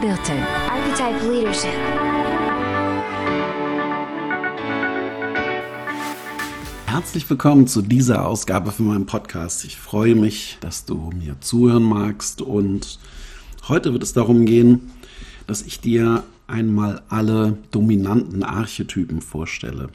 Birte. Archetype Leadership. Herzlich willkommen zu dieser Ausgabe von meinem Podcast. Ich freue mich, dass du mir zuhören magst und heute wird es darum gehen, dass ich dir einmal alle dominanten Archetypen vorstelle.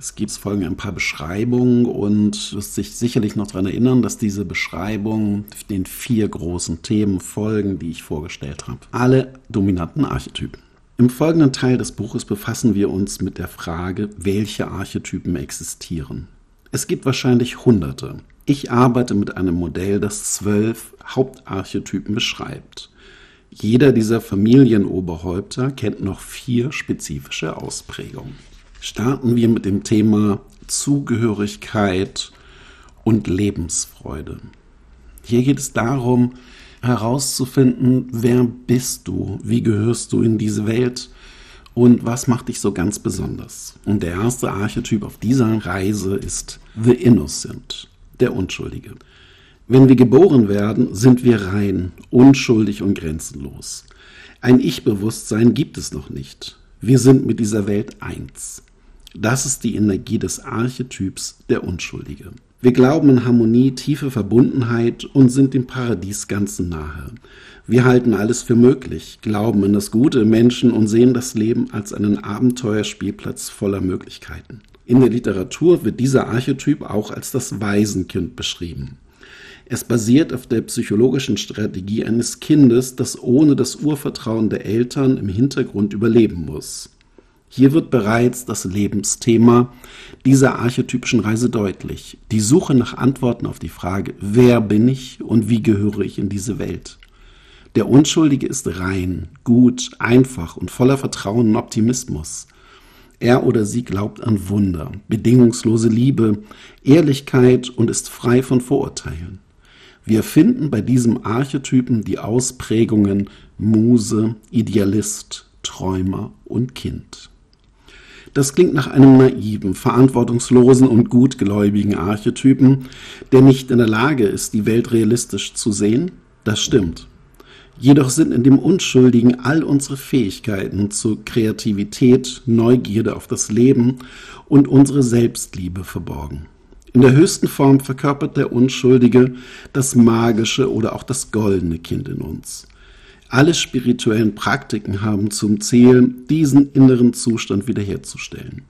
Es gibt folgen ein paar Beschreibungen und wirst sich sicherlich noch daran erinnern, dass diese Beschreibungen den vier großen Themen folgen, die ich vorgestellt habe. Alle dominanten Archetypen. Im folgenden Teil des Buches befassen wir uns mit der Frage, welche Archetypen existieren. Es gibt wahrscheinlich Hunderte. Ich arbeite mit einem Modell, das zwölf Hauptarchetypen beschreibt. Jeder dieser Familienoberhäupter kennt noch vier spezifische Ausprägungen starten wir mit dem Thema Zugehörigkeit und Lebensfreude. Hier geht es darum, herauszufinden, wer bist du, wie gehörst du in diese Welt und was macht dich so ganz besonders. Und der erste Archetyp auf dieser Reise ist The Innocent, der Unschuldige. Wenn wir geboren werden, sind wir rein, unschuldig und grenzenlos. Ein Ich-Bewusstsein gibt es noch nicht. Wir sind mit dieser Welt eins. Das ist die Energie des Archetyps der Unschuldige. Wir glauben in Harmonie, tiefe Verbundenheit und sind dem Paradies ganz nahe. Wir halten alles für möglich, glauben in das Gute im Menschen und sehen das Leben als einen Abenteuerspielplatz voller Möglichkeiten. In der Literatur wird dieser Archetyp auch als das Waisenkind beschrieben. Es basiert auf der psychologischen Strategie eines Kindes, das ohne das Urvertrauen der Eltern im Hintergrund überleben muss. Hier wird bereits das Lebensthema dieser archetypischen Reise deutlich. Die Suche nach Antworten auf die Frage, wer bin ich und wie gehöre ich in diese Welt? Der Unschuldige ist rein, gut, einfach und voller Vertrauen und Optimismus. Er oder sie glaubt an Wunder, bedingungslose Liebe, Ehrlichkeit und ist frei von Vorurteilen. Wir finden bei diesem Archetypen die Ausprägungen Muse, Idealist, Träumer und Kind. Das klingt nach einem naiven, verantwortungslosen und gutgläubigen Archetypen, der nicht in der Lage ist, die Welt realistisch zu sehen. Das stimmt. Jedoch sind in dem Unschuldigen all unsere Fähigkeiten zu Kreativität, Neugierde auf das Leben und unsere Selbstliebe verborgen. In der höchsten Form verkörpert der Unschuldige das magische oder auch das goldene Kind in uns. Alle spirituellen Praktiken haben zum Ziel, diesen inneren Zustand wiederherzustellen.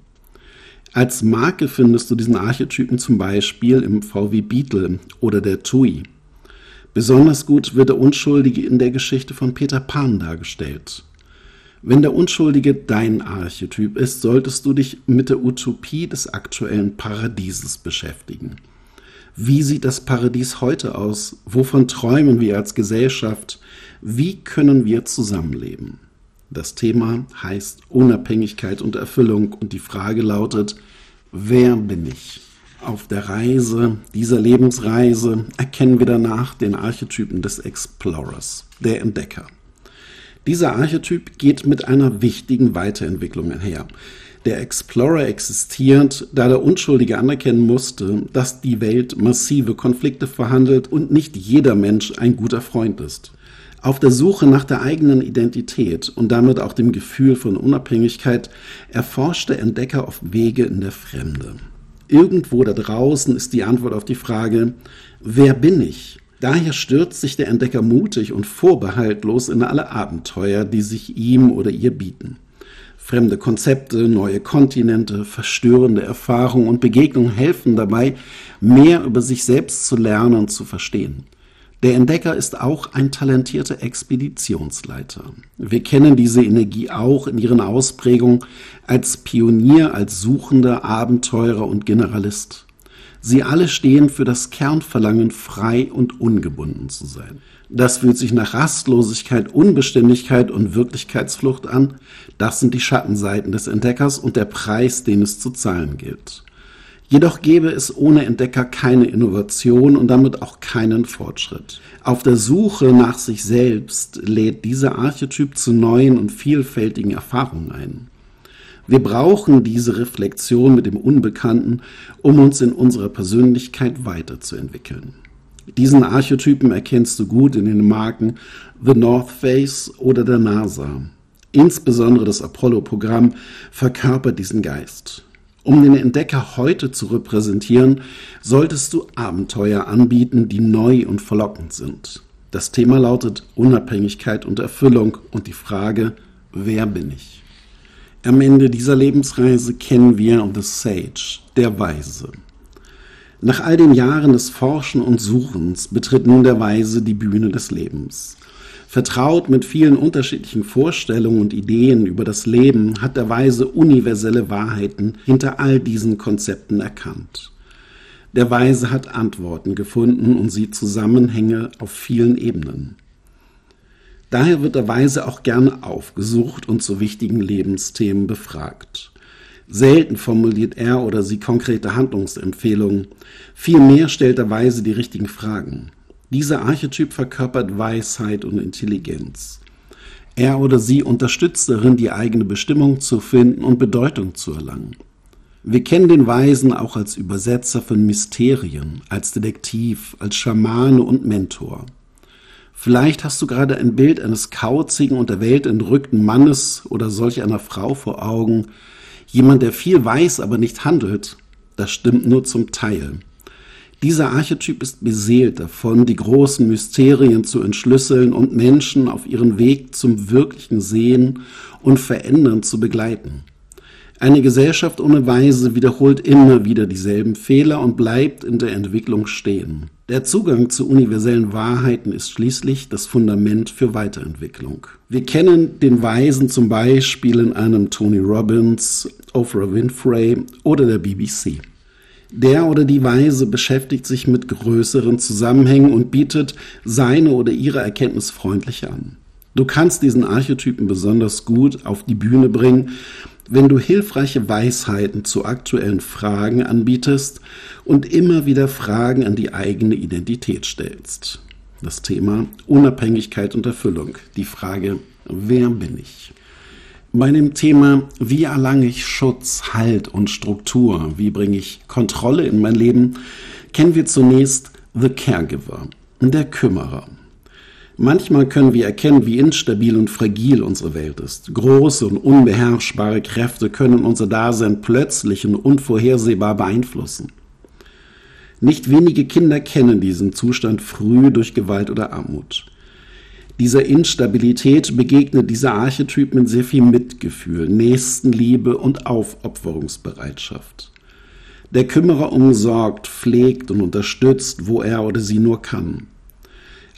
Als Marke findest du diesen Archetypen zum Beispiel im VW Beetle oder der Tui. Besonders gut wird der Unschuldige in der Geschichte von Peter Pan dargestellt. Wenn der Unschuldige dein Archetyp ist, solltest du dich mit der Utopie des aktuellen Paradieses beschäftigen. Wie sieht das Paradies heute aus? Wovon träumen wir als Gesellschaft? Wie können wir zusammenleben? Das Thema heißt Unabhängigkeit und Erfüllung und die Frage lautet, wer bin ich? Auf der Reise, dieser Lebensreise, erkennen wir danach den Archetypen des Explorers, der Entdecker. Dieser Archetyp geht mit einer wichtigen Weiterentwicklung einher. Der Explorer existiert, da der Unschuldige anerkennen musste, dass die Welt massive Konflikte verhandelt und nicht jeder Mensch ein guter Freund ist. Auf der Suche nach der eigenen Identität und damit auch dem Gefühl von Unabhängigkeit erforscht der Entdecker auf Wege in der Fremde. Irgendwo da draußen ist die Antwort auf die Frage, wer bin ich? Daher stürzt sich der Entdecker mutig und vorbehaltlos in alle Abenteuer, die sich ihm oder ihr bieten. Fremde Konzepte, neue Kontinente, verstörende Erfahrungen und Begegnungen helfen dabei, mehr über sich selbst zu lernen und zu verstehen. Der Entdecker ist auch ein talentierter Expeditionsleiter. Wir kennen diese Energie auch in ihren Ausprägungen als Pionier, als Suchender, Abenteurer und Generalist. Sie alle stehen für das Kernverlangen, frei und ungebunden zu sein. Das fühlt sich nach Rastlosigkeit, Unbeständigkeit und Wirklichkeitsflucht an. Das sind die Schattenseiten des Entdeckers und der Preis, den es zu zahlen gilt. Jedoch gäbe es ohne Entdecker keine Innovation und damit auch keinen Fortschritt. Auf der Suche nach sich selbst lädt dieser Archetyp zu neuen und vielfältigen Erfahrungen ein. Wir brauchen diese Reflexion mit dem Unbekannten, um uns in unserer Persönlichkeit weiterzuentwickeln. Diesen Archetypen erkennst du gut in den Marken The North Face oder der NASA. Insbesondere das Apollo-Programm verkörpert diesen Geist. Um den Entdecker heute zu repräsentieren, solltest du Abenteuer anbieten, die neu und verlockend sind. Das Thema lautet Unabhängigkeit und Erfüllung und die Frage, wer bin ich? Am Ende dieser Lebensreise kennen wir The Sage, der Weise. Nach all den Jahren des Forschen und Suchens betritt nun der Weise die Bühne des Lebens. Vertraut mit vielen unterschiedlichen Vorstellungen und Ideen über das Leben hat der Weise universelle Wahrheiten hinter all diesen Konzepten erkannt. Der Weise hat Antworten gefunden und sieht Zusammenhänge auf vielen Ebenen. Daher wird der Weise auch gerne aufgesucht und zu wichtigen Lebensthemen befragt. Selten formuliert er oder sie konkrete Handlungsempfehlungen, vielmehr stellt der Weise die richtigen Fragen. Dieser Archetyp verkörpert Weisheit und Intelligenz. Er oder sie unterstützt darin, die eigene Bestimmung zu finden und Bedeutung zu erlangen. Wir kennen den Weisen auch als Übersetzer von Mysterien, als Detektiv, als Schamane und Mentor. Vielleicht hast du gerade ein Bild eines kauzigen und der Welt entrückten Mannes oder solch einer Frau vor Augen, jemand, der viel weiß, aber nicht handelt. Das stimmt nur zum Teil. Dieser Archetyp ist beseelt davon, die großen Mysterien zu entschlüsseln und Menschen auf ihren Weg zum wirklichen Sehen und Verändern zu begleiten. Eine Gesellschaft ohne Weise wiederholt immer wieder dieselben Fehler und bleibt in der Entwicklung stehen. Der Zugang zu universellen Wahrheiten ist schließlich das Fundament für Weiterentwicklung. Wir kennen den Weisen zum Beispiel in einem Tony Robbins, Oprah Winfrey oder der BBC. Der oder die Weise beschäftigt sich mit größeren Zusammenhängen und bietet seine oder ihre Erkenntnis freundlich an. Du kannst diesen Archetypen besonders gut auf die Bühne bringen, wenn du hilfreiche Weisheiten zu aktuellen Fragen anbietest und immer wieder Fragen an die eigene Identität stellst. Das Thema Unabhängigkeit und Erfüllung. Die Frage, wer bin ich? Bei dem Thema, wie erlange ich Schutz, Halt und Struktur, wie bringe ich Kontrolle in mein Leben, kennen wir zunächst The Caregiver, der Kümmerer. Manchmal können wir erkennen, wie instabil und fragil unsere Welt ist. Große und unbeherrschbare Kräfte können unser Dasein plötzlich und unvorhersehbar beeinflussen. Nicht wenige Kinder kennen diesen Zustand früh durch Gewalt oder Armut. Dieser Instabilität begegnet dieser Archetyp mit sehr viel Mitgefühl, Nächstenliebe und Aufopferungsbereitschaft. Der Kümmerer umsorgt, pflegt und unterstützt, wo er oder sie nur kann.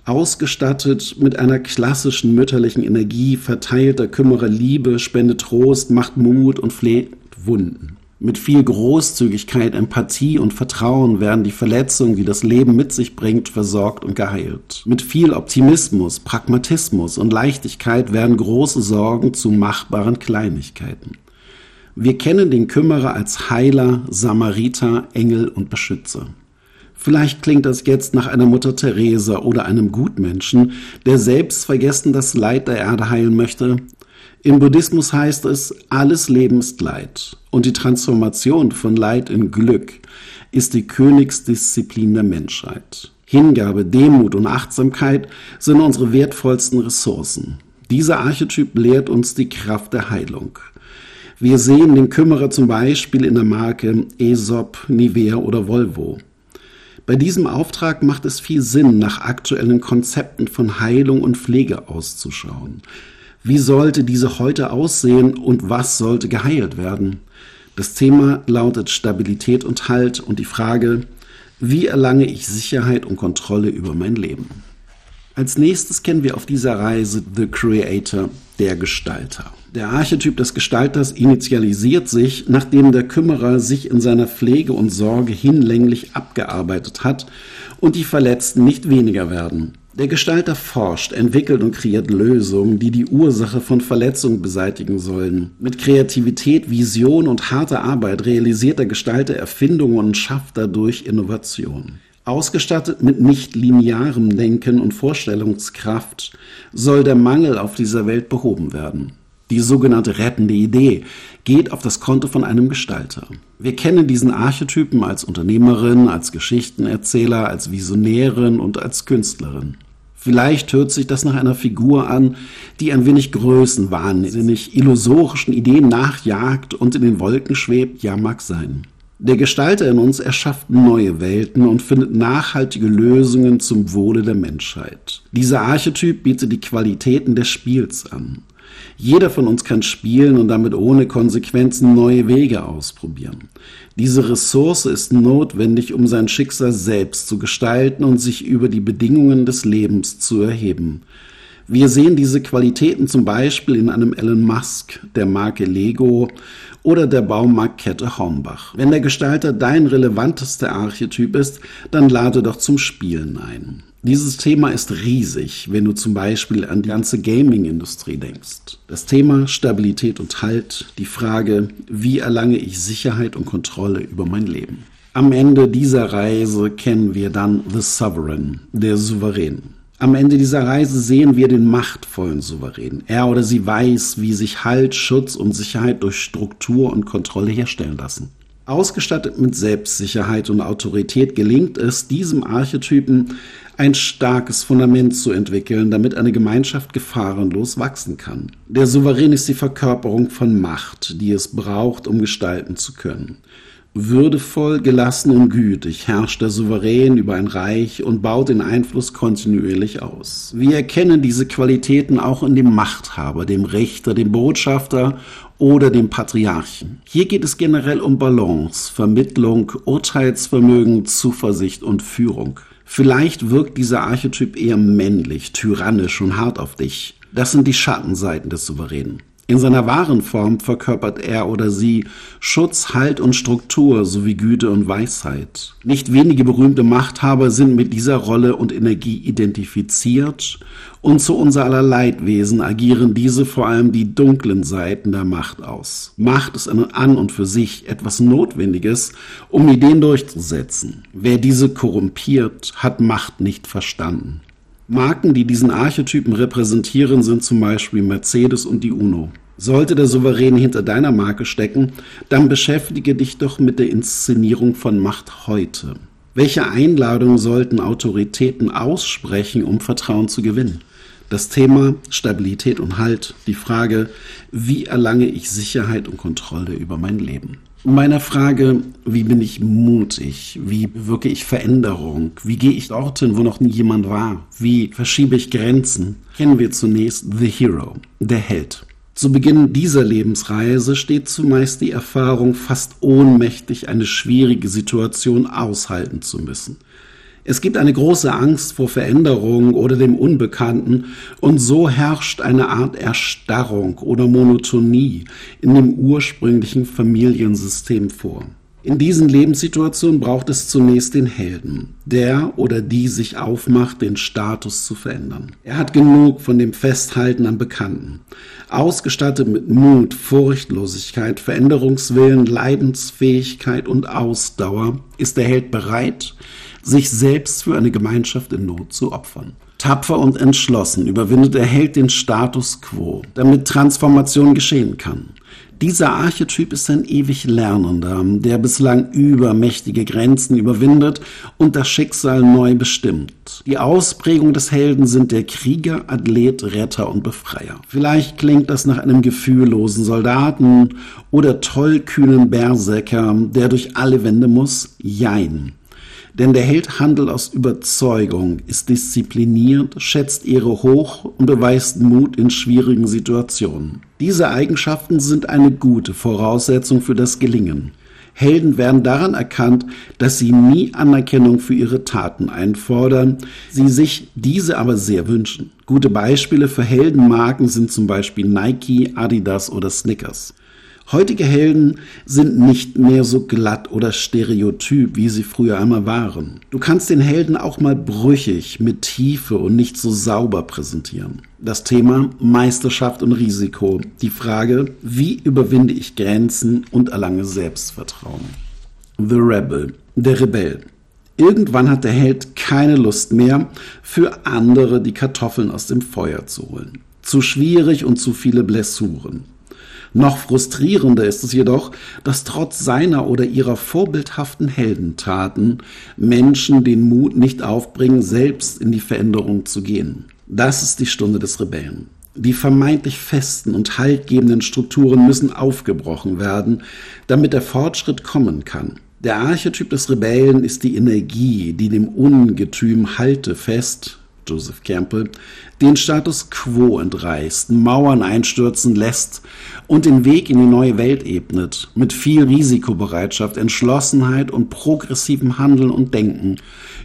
Ausgestattet mit einer klassischen mütterlichen Energie verteilt der Kümmerer Liebe, spendet Trost, macht Mut und pflegt Wunden. Mit viel Großzügigkeit, Empathie und Vertrauen werden die Verletzungen, die das Leben mit sich bringt, versorgt und geheilt. Mit viel Optimismus, Pragmatismus und Leichtigkeit werden große Sorgen zu machbaren Kleinigkeiten. Wir kennen den Kümmerer als Heiler, Samariter, Engel und Beschützer. Vielleicht klingt das jetzt nach einer Mutter Teresa oder einem Gutmenschen, der selbst vergessen das Leid der Erde heilen möchte, im Buddhismus heißt es, alles Leben ist Leid und die Transformation von Leid in Glück ist die Königsdisziplin der Menschheit. Hingabe, Demut und Achtsamkeit sind unsere wertvollsten Ressourcen. Dieser Archetyp lehrt uns die Kraft der Heilung. Wir sehen den Kümmerer zum Beispiel in der Marke Aesop, Nivea oder Volvo. Bei diesem Auftrag macht es viel Sinn, nach aktuellen Konzepten von Heilung und Pflege auszuschauen. Wie sollte diese heute aussehen und was sollte geheilt werden? Das Thema lautet Stabilität und Halt und die Frage, wie erlange ich Sicherheit und Kontrolle über mein Leben? Als nächstes kennen wir auf dieser Reise The Creator, der Gestalter. Der Archetyp des Gestalters initialisiert sich, nachdem der Kümmerer sich in seiner Pflege und Sorge hinlänglich abgearbeitet hat und die Verletzten nicht weniger werden. Der Gestalter forscht, entwickelt und kreiert Lösungen, die die Ursache von Verletzungen beseitigen sollen. Mit Kreativität, Vision und harter Arbeit realisiert der Gestalter Erfindungen und schafft dadurch Innovation. Ausgestattet mit nicht linearem Denken und Vorstellungskraft soll der Mangel auf dieser Welt behoben werden. Die sogenannte rettende Idee geht auf das Konto von einem Gestalter. Wir kennen diesen Archetypen als Unternehmerin, als Geschichtenerzähler, als Visionärin und als Künstlerin. Vielleicht hört sich das nach einer Figur an, die ein wenig größenwahnsinnig illusorischen Ideen nachjagt und in den Wolken schwebt, ja mag sein. Der Gestalter in uns erschafft neue Welten und findet nachhaltige Lösungen zum Wohle der Menschheit. Dieser Archetyp bietet die Qualitäten des Spiels an. Jeder von uns kann spielen und damit ohne Konsequenzen neue Wege ausprobieren. Diese Ressource ist notwendig, um sein Schicksal selbst zu gestalten und sich über die Bedingungen des Lebens zu erheben. Wir sehen diese Qualitäten zum Beispiel in einem Elon Musk, der Marke Lego oder der Baumarktkette Hornbach. Wenn der Gestalter dein relevantester Archetyp ist, dann lade doch zum Spielen ein. Dieses Thema ist riesig, wenn du zum Beispiel an die ganze Gaming-Industrie denkst. Das Thema Stabilität und Halt, die Frage, wie erlange ich Sicherheit und Kontrolle über mein Leben. Am Ende dieser Reise kennen wir dann The Sovereign, der Souverän. Am Ende dieser Reise sehen wir den machtvollen Souverän. Er oder sie weiß, wie sich Halt, Schutz und Sicherheit durch Struktur und Kontrolle herstellen lassen. Ausgestattet mit Selbstsicherheit und Autorität gelingt es, diesem Archetypen ein starkes Fundament zu entwickeln, damit eine Gemeinschaft gefahrenlos wachsen kann. Der Souverän ist die Verkörperung von Macht, die es braucht, um gestalten zu können. Würdevoll, gelassen und gütig herrscht der Souverän über ein Reich und baut den Einfluss kontinuierlich aus. Wir erkennen diese Qualitäten auch in dem Machthaber, dem Richter, dem Botschafter oder dem Patriarchen. Hier geht es generell um Balance, Vermittlung, Urteilsvermögen, Zuversicht und Führung. Vielleicht wirkt dieser Archetyp eher männlich, tyrannisch und hart auf dich. Das sind die Schattenseiten des Souveränen. In seiner wahren Form verkörpert er oder sie Schutz, Halt und Struktur sowie Güte und Weisheit. Nicht wenige berühmte Machthaber sind mit dieser Rolle und Energie identifiziert und zu unser aller Leidwesen agieren diese vor allem die dunklen Seiten der Macht aus. Macht ist an und für sich etwas Notwendiges, um Ideen durchzusetzen. Wer diese korrumpiert, hat Macht nicht verstanden. Marken, die diesen Archetypen repräsentieren, sind zum Beispiel Mercedes und die UNO. Sollte der Souverän hinter deiner Marke stecken, dann beschäftige dich doch mit der Inszenierung von Macht heute. Welche Einladungen sollten Autoritäten aussprechen, um Vertrauen zu gewinnen? Das Thema Stabilität und Halt, die Frage, wie erlange ich Sicherheit und Kontrolle über mein Leben? meiner Frage, wie bin ich mutig? Wie wirke ich Veränderung? Wie gehe ich dorthin, wo noch nie jemand war? Wie verschiebe ich Grenzen? Kennen wir zunächst The Hero, der Held. Zu Beginn dieser Lebensreise steht zumeist die Erfahrung, fast ohnmächtig eine schwierige Situation aushalten zu müssen. Es gibt eine große Angst vor Veränderung oder dem Unbekannten und so herrscht eine Art Erstarrung oder Monotonie in dem ursprünglichen Familiensystem vor. In diesen Lebenssituationen braucht es zunächst den Helden, der oder die sich aufmacht, den Status zu verändern. Er hat genug von dem Festhalten an Bekannten. Ausgestattet mit Mut, Furchtlosigkeit, Veränderungswillen, Leidensfähigkeit und Ausdauer ist der Held bereit, sich selbst für eine Gemeinschaft in Not zu opfern. Tapfer und entschlossen überwindet der Held den Status quo, damit Transformation geschehen kann. Dieser Archetyp ist ein ewig Lernender, der bislang übermächtige Grenzen überwindet und das Schicksal neu bestimmt. Die Ausprägung des Helden sind der Krieger, Athlet, Retter und Befreier. Vielleicht klingt das nach einem gefühllosen Soldaten oder tollkühnen Berserker, der durch alle Wände muss. Jein. Denn der Held handelt aus Überzeugung, ist diszipliniert, schätzt Ehre hoch und beweist Mut in schwierigen Situationen. Diese Eigenschaften sind eine gute Voraussetzung für das Gelingen. Helden werden daran erkannt, dass sie nie Anerkennung für ihre Taten einfordern, sie sich diese aber sehr wünschen. Gute Beispiele für Heldenmarken sind zum Beispiel Nike, Adidas oder Snickers. Heutige Helden sind nicht mehr so glatt oder stereotyp, wie sie früher einmal waren. Du kannst den Helden auch mal brüchig, mit Tiefe und nicht so sauber präsentieren. Das Thema Meisterschaft und Risiko. Die Frage, wie überwinde ich Grenzen und erlange Selbstvertrauen. The Rebel, der Rebell. Irgendwann hat der Held keine Lust mehr, für andere die Kartoffeln aus dem Feuer zu holen. zu schwierig und zu viele Blessuren. Noch frustrierender ist es jedoch, dass trotz seiner oder ihrer vorbildhaften Heldentaten Menschen den Mut nicht aufbringen, selbst in die Veränderung zu gehen. Das ist die Stunde des Rebellen. Die vermeintlich festen und haltgebenden Strukturen müssen aufgebrochen werden, damit der Fortschritt kommen kann. Der Archetyp des Rebellen ist die Energie, die dem Ungetüm Halte fest, Joseph Campbell, den Status quo entreißt, Mauern einstürzen lässt und den Weg in die neue Welt ebnet, mit viel Risikobereitschaft, Entschlossenheit und progressivem Handeln und Denken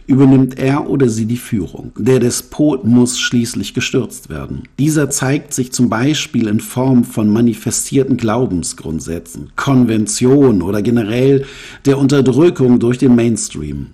übernimmt er oder sie die Führung. Der Despot muss schließlich gestürzt werden. Dieser zeigt sich zum Beispiel in Form von manifestierten Glaubensgrundsätzen, Konventionen oder generell der Unterdrückung durch den Mainstream.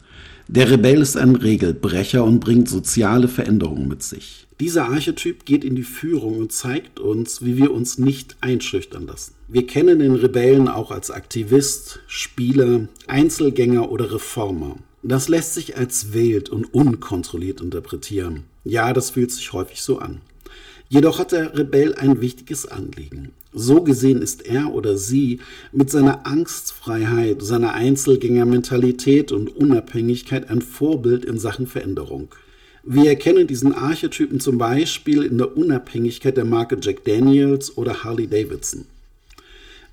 Der Rebell ist ein Regelbrecher und bringt soziale Veränderungen mit sich. Dieser Archetyp geht in die Führung und zeigt uns, wie wir uns nicht einschüchtern lassen. Wir kennen den Rebellen auch als Aktivist, Spieler, Einzelgänger oder Reformer. Das lässt sich als wild und unkontrolliert interpretieren. Ja, das fühlt sich häufig so an. Jedoch hat der Rebell ein wichtiges Anliegen. So gesehen ist er oder sie mit seiner Angstfreiheit, seiner Einzelgängermentalität und Unabhängigkeit ein Vorbild in Sachen Veränderung. Wir erkennen diesen Archetypen zum Beispiel in der Unabhängigkeit der Marke Jack Daniels oder Harley Davidson.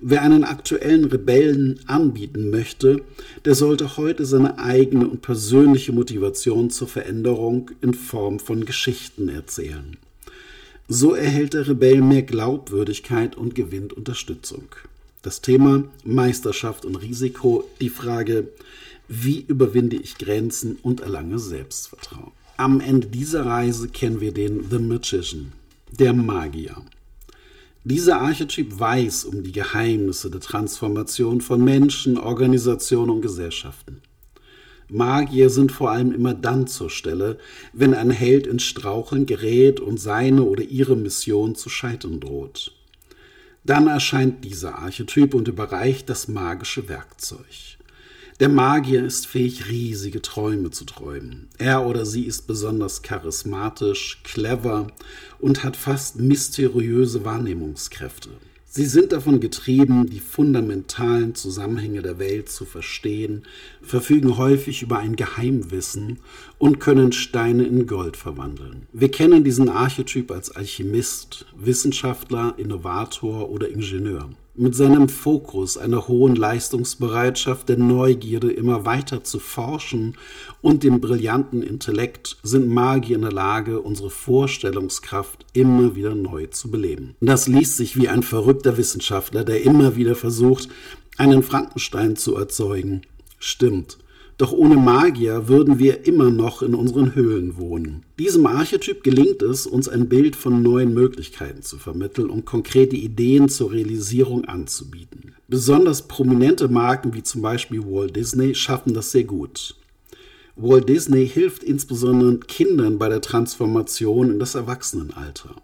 Wer einen aktuellen Rebellen anbieten möchte, der sollte heute seine eigene und persönliche Motivation zur Veränderung in Form von Geschichten erzählen. So erhält der Rebell mehr Glaubwürdigkeit und gewinnt Unterstützung. Das Thema Meisterschaft und Risiko, die Frage, wie überwinde ich Grenzen und erlange Selbstvertrauen. Am Ende dieser Reise kennen wir den The Magician, der Magier. Dieser Archetyp weiß um die Geheimnisse der Transformation von Menschen, Organisationen und Gesellschaften. Magier sind vor allem immer dann zur Stelle, wenn ein Held ins Straucheln gerät und seine oder ihre Mission zu scheitern droht. Dann erscheint dieser Archetyp und überreicht das magische Werkzeug. Der Magier ist fähig, riesige Träume zu träumen. Er oder sie ist besonders charismatisch, clever und hat fast mysteriöse Wahrnehmungskräfte. Sie sind davon getrieben, die fundamentalen Zusammenhänge der Welt zu verstehen, verfügen häufig über ein Geheimwissen und können Steine in Gold verwandeln. Wir kennen diesen Archetyp als Alchemist, Wissenschaftler, Innovator oder Ingenieur mit seinem Fokus, einer hohen Leistungsbereitschaft, der Neugierde, immer weiter zu forschen und dem brillanten Intellekt sind Magier in der Lage, unsere Vorstellungskraft immer wieder neu zu beleben. Das liest sich wie ein verrückter Wissenschaftler, der immer wieder versucht, einen Frankenstein zu erzeugen. Stimmt. Doch ohne Magier würden wir immer noch in unseren Höhlen wohnen. Diesem Archetyp gelingt es, uns ein Bild von neuen Möglichkeiten zu vermitteln und konkrete Ideen zur Realisierung anzubieten. Besonders prominente Marken wie zum Beispiel Walt Disney schaffen das sehr gut. Walt Disney hilft insbesondere Kindern bei der Transformation in das Erwachsenenalter.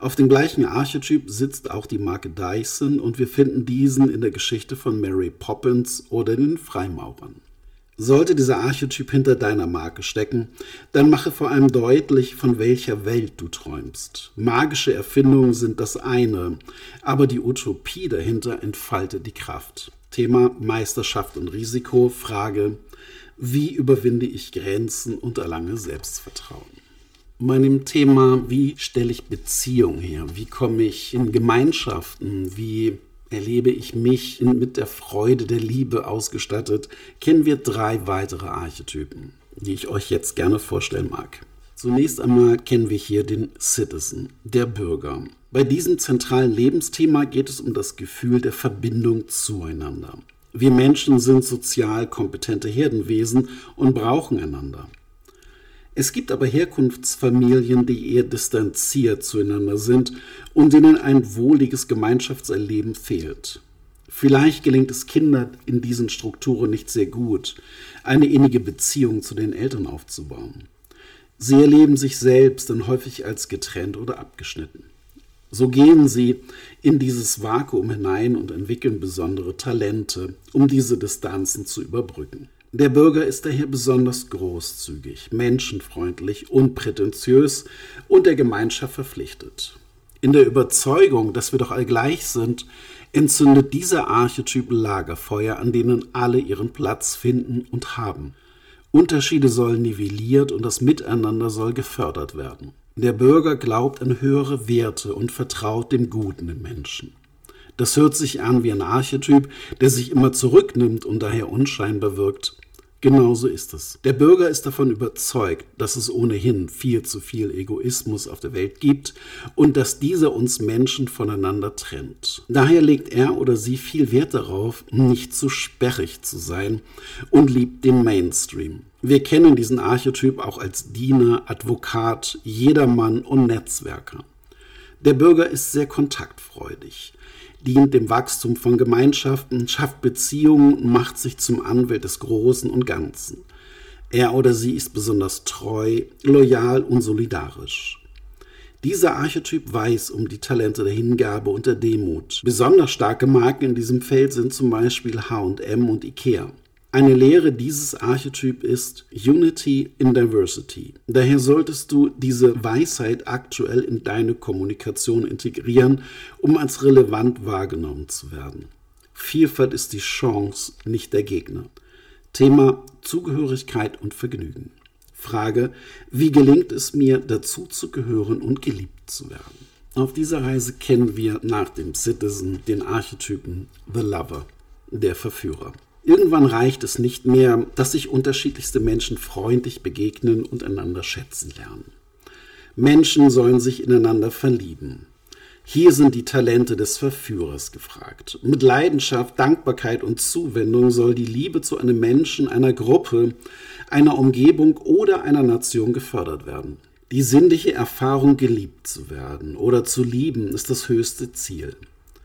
Auf dem gleichen Archetyp sitzt auch die Marke Dyson und wir finden diesen in der Geschichte von Mary Poppins oder den Freimaurern. Sollte dieser Archetyp hinter deiner Marke stecken, dann mache vor allem deutlich, von welcher Welt du träumst. Magische Erfindungen sind das eine, aber die Utopie dahinter entfaltet die Kraft. Thema Meisterschaft und Risiko, Frage, wie überwinde ich Grenzen und erlange Selbstvertrauen? Meinem Thema, wie stelle ich Beziehung her? Wie komme ich in Gemeinschaften? Wie erlebe ich mich mit der Freude der Liebe ausgestattet, kennen wir drei weitere Archetypen, die ich euch jetzt gerne vorstellen mag. Zunächst einmal kennen wir hier den Citizen, der Bürger. Bei diesem zentralen Lebensthema geht es um das Gefühl der Verbindung zueinander. Wir Menschen sind sozial kompetente Herdenwesen und brauchen einander. Es gibt aber Herkunftsfamilien, die eher distanziert zueinander sind und denen ein wohliges Gemeinschaftserleben fehlt. Vielleicht gelingt es Kindern in diesen Strukturen nicht sehr gut, eine innige Beziehung zu den Eltern aufzubauen. Sie erleben sich selbst dann häufig als getrennt oder abgeschnitten. So gehen sie in dieses Vakuum hinein und entwickeln besondere Talente, um diese Distanzen zu überbrücken. Der Bürger ist daher besonders großzügig, menschenfreundlich, unprätentiös und der Gemeinschaft verpflichtet. In der Überzeugung, dass wir doch all gleich sind, entzündet dieser Archetyp Lagerfeuer, an denen alle ihren Platz finden und haben. Unterschiede sollen nivelliert und das Miteinander soll gefördert werden. Der Bürger glaubt an höhere Werte und vertraut dem Guten im Menschen. Das hört sich an wie ein Archetyp, der sich immer zurücknimmt und daher unscheinbar wirkt. Genauso ist es. Der Bürger ist davon überzeugt, dass es ohnehin viel zu viel Egoismus auf der Welt gibt und dass dieser uns Menschen voneinander trennt. Daher legt er oder sie viel Wert darauf, nicht zu sperrig zu sein und liebt den Mainstream. Wir kennen diesen Archetyp auch als Diener, Advokat, Jedermann und Netzwerker. Der Bürger ist sehr kontaktfreudig dient dem Wachstum von Gemeinschaften, schafft Beziehungen und macht sich zum Anwalt des Großen und Ganzen. Er oder sie ist besonders treu, loyal und solidarisch. Dieser Archetyp weiß um die Talente der Hingabe und der Demut. Besonders starke Marken in diesem Feld sind zum Beispiel H&M und Ikea. Eine Lehre dieses Archetyp ist Unity in Diversity. Daher solltest du diese Weisheit aktuell in deine Kommunikation integrieren, um als relevant wahrgenommen zu werden. Vielfalt ist die Chance, nicht der Gegner. Thema Zugehörigkeit und Vergnügen. Frage, wie gelingt es mir, dazu zu gehören und geliebt zu werden? Auf dieser Reise kennen wir nach dem Citizen den Archetypen The Lover, der Verführer. Irgendwann reicht es nicht mehr, dass sich unterschiedlichste Menschen freundlich begegnen und einander schätzen lernen. Menschen sollen sich ineinander verlieben. Hier sind die Talente des Verführers gefragt. Mit Leidenschaft, Dankbarkeit und Zuwendung soll die Liebe zu einem Menschen, einer Gruppe, einer Umgebung oder einer Nation gefördert werden. Die sinnliche Erfahrung, geliebt zu werden oder zu lieben, ist das höchste Ziel.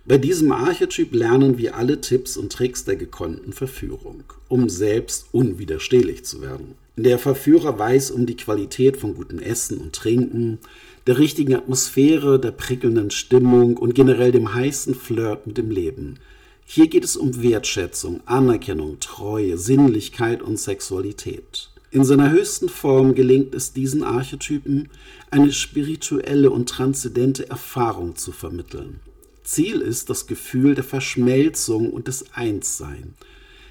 Bei diesem Archetyp lernen wir alle Tipps und Tricks der gekonnten Verführung, um selbst unwiderstehlich zu werden. Der Verführer weiß um die Qualität von gutem Essen und Trinken, der richtigen Atmosphäre, der prickelnden Stimmung und generell dem heißen Flirt mit dem Leben. Hier geht es um Wertschätzung, Anerkennung, Treue, Sinnlichkeit und Sexualität. In seiner höchsten Form gelingt es diesen Archetypen, eine spirituelle und transzendente Erfahrung zu vermitteln. Ziel ist das Gefühl der Verschmelzung und des Einssein.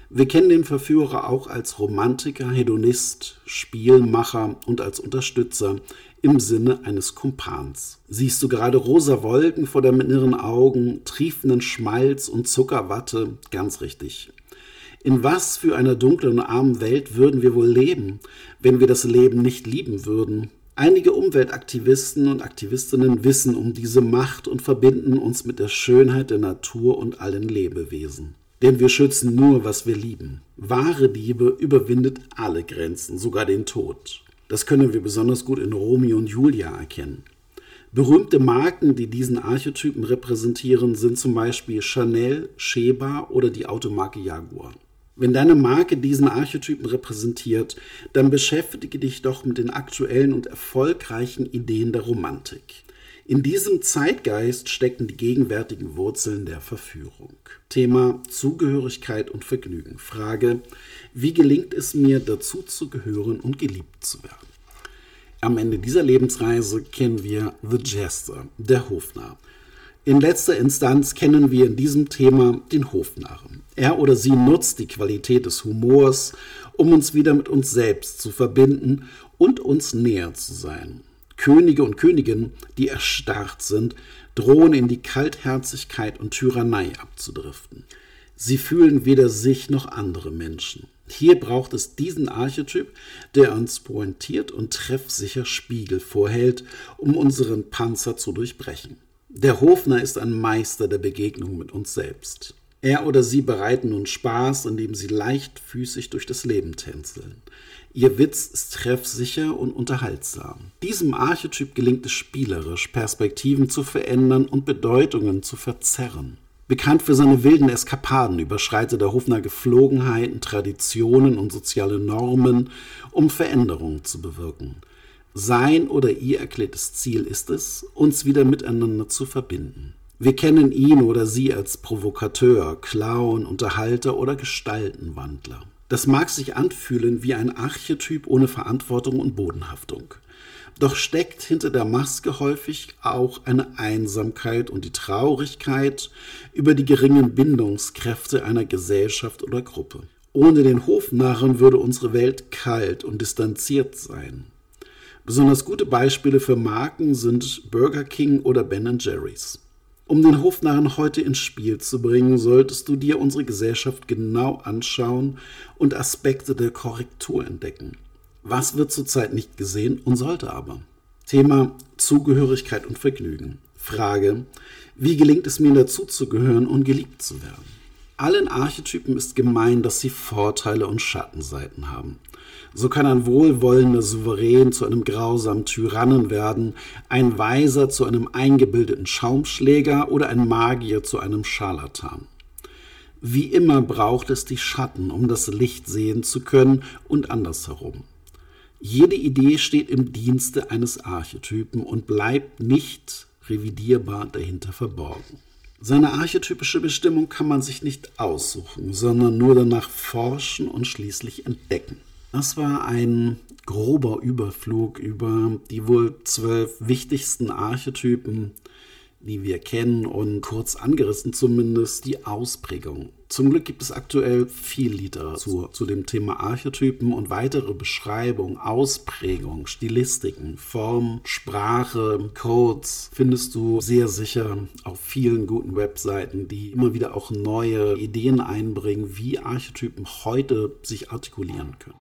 Wir kennen den Verführer auch als Romantiker, Hedonist, Spielmacher und als Unterstützer im Sinne eines Kumpans. Siehst du gerade rosa Wolken vor deinen inneren Augen, triefenden Schmalz und Zuckerwatte? Ganz richtig. In was für einer dunklen und armen Welt würden wir wohl leben, wenn wir das Leben nicht lieben würden? Einige Umweltaktivisten und Aktivistinnen wissen um diese Macht und verbinden uns mit der Schönheit der Natur und allen Lebewesen. Denn wir schützen nur, was wir lieben. Wahre Liebe überwindet alle Grenzen, sogar den Tod. Das können wir besonders gut in Romeo und Julia erkennen. Berühmte Marken, die diesen Archetypen repräsentieren, sind zum Beispiel Chanel, Sheba oder die Automarke Jaguar. Wenn deine Marke diesen Archetypen repräsentiert, dann beschäftige dich doch mit den aktuellen und erfolgreichen Ideen der Romantik. In diesem Zeitgeist stecken die gegenwärtigen Wurzeln der Verführung. Thema Zugehörigkeit und Vergnügen. Frage, wie gelingt es mir, dazu zu gehören und geliebt zu werden? Am Ende dieser Lebensreise kennen wir The Jester, der Hofnarr. In letzter Instanz kennen wir in diesem Thema den Hofnarren. Er oder sie nutzt die Qualität des Humors, um uns wieder mit uns selbst zu verbinden und uns näher zu sein. Könige und Königinnen, die erstarrt sind, drohen in die Kaltherzigkeit und Tyrannei abzudriften. Sie fühlen weder sich noch andere Menschen. Hier braucht es diesen Archetyp, der uns pointiert und treffsicher Spiegel vorhält, um unseren Panzer zu durchbrechen. Der Hofner ist ein Meister der Begegnung mit uns selbst. Er oder sie bereiten nun Spaß, indem sie leichtfüßig durch das Leben tänzeln. Ihr Witz ist treffsicher und unterhaltsam. Diesem Archetyp gelingt es spielerisch, Perspektiven zu verändern und Bedeutungen zu verzerren. Bekannt für seine wilden Eskapaden überschreitet der Hofner Geflogenheiten, Traditionen und soziale Normen, um Veränderungen zu bewirken. Sein oder ihr erklärtes Ziel ist es, uns wieder miteinander zu verbinden. Wir kennen ihn oder sie als Provokateur, Clown, Unterhalter oder Gestaltenwandler. Das mag sich anfühlen wie ein Archetyp ohne Verantwortung und Bodenhaftung. Doch steckt hinter der Maske häufig auch eine Einsamkeit und die Traurigkeit über die geringen Bindungskräfte einer Gesellschaft oder Gruppe. Ohne den Hofnarren würde unsere Welt kalt und distanziert sein. Besonders gute Beispiele für Marken sind Burger King oder Ben Jerry's. Um den Hofnarren heute ins Spiel zu bringen, solltest du dir unsere Gesellschaft genau anschauen und Aspekte der Korrektur entdecken. Was wird zurzeit nicht gesehen und sollte aber? Thema Zugehörigkeit und Vergnügen. Frage, wie gelingt es mir dazuzugehören und geliebt zu werden? Allen Archetypen ist gemein, dass sie Vorteile und Schattenseiten haben. So kann ein wohlwollender Souverän zu einem grausamen Tyrannen werden, ein Weiser zu einem eingebildeten Schaumschläger oder ein Magier zu einem Scharlatan. Wie immer braucht es die Schatten, um das Licht sehen zu können und andersherum. Jede Idee steht im Dienste eines Archetypen und bleibt nicht revidierbar dahinter verborgen. Seine archetypische Bestimmung kann man sich nicht aussuchen, sondern nur danach forschen und schließlich entdecken. Das war ein grober Überflug über die wohl zwölf wichtigsten Archetypen die wir kennen und kurz angerissen zumindest die Ausprägung. Zum Glück gibt es aktuell viel Literatur zu dem Thema Archetypen und weitere Beschreibung, Ausprägung, Stilistiken, Form, Sprache, Codes findest du sehr sicher auf vielen guten Webseiten, die immer wieder auch neue Ideen einbringen, wie Archetypen heute sich artikulieren können.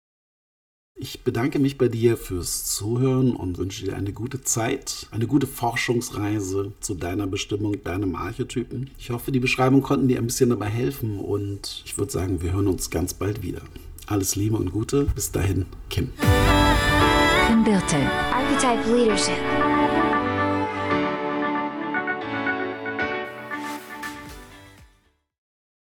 Ich bedanke mich bei dir fürs Zuhören und wünsche dir eine gute Zeit, eine gute Forschungsreise zu deiner Bestimmung, deinem Archetypen. Ich hoffe, die Beschreibung konnten dir ein bisschen dabei helfen und ich würde sagen, wir hören uns ganz bald wieder. Alles Liebe und Gute. Bis dahin, Kim. Kim Birte. Archetype Leadership.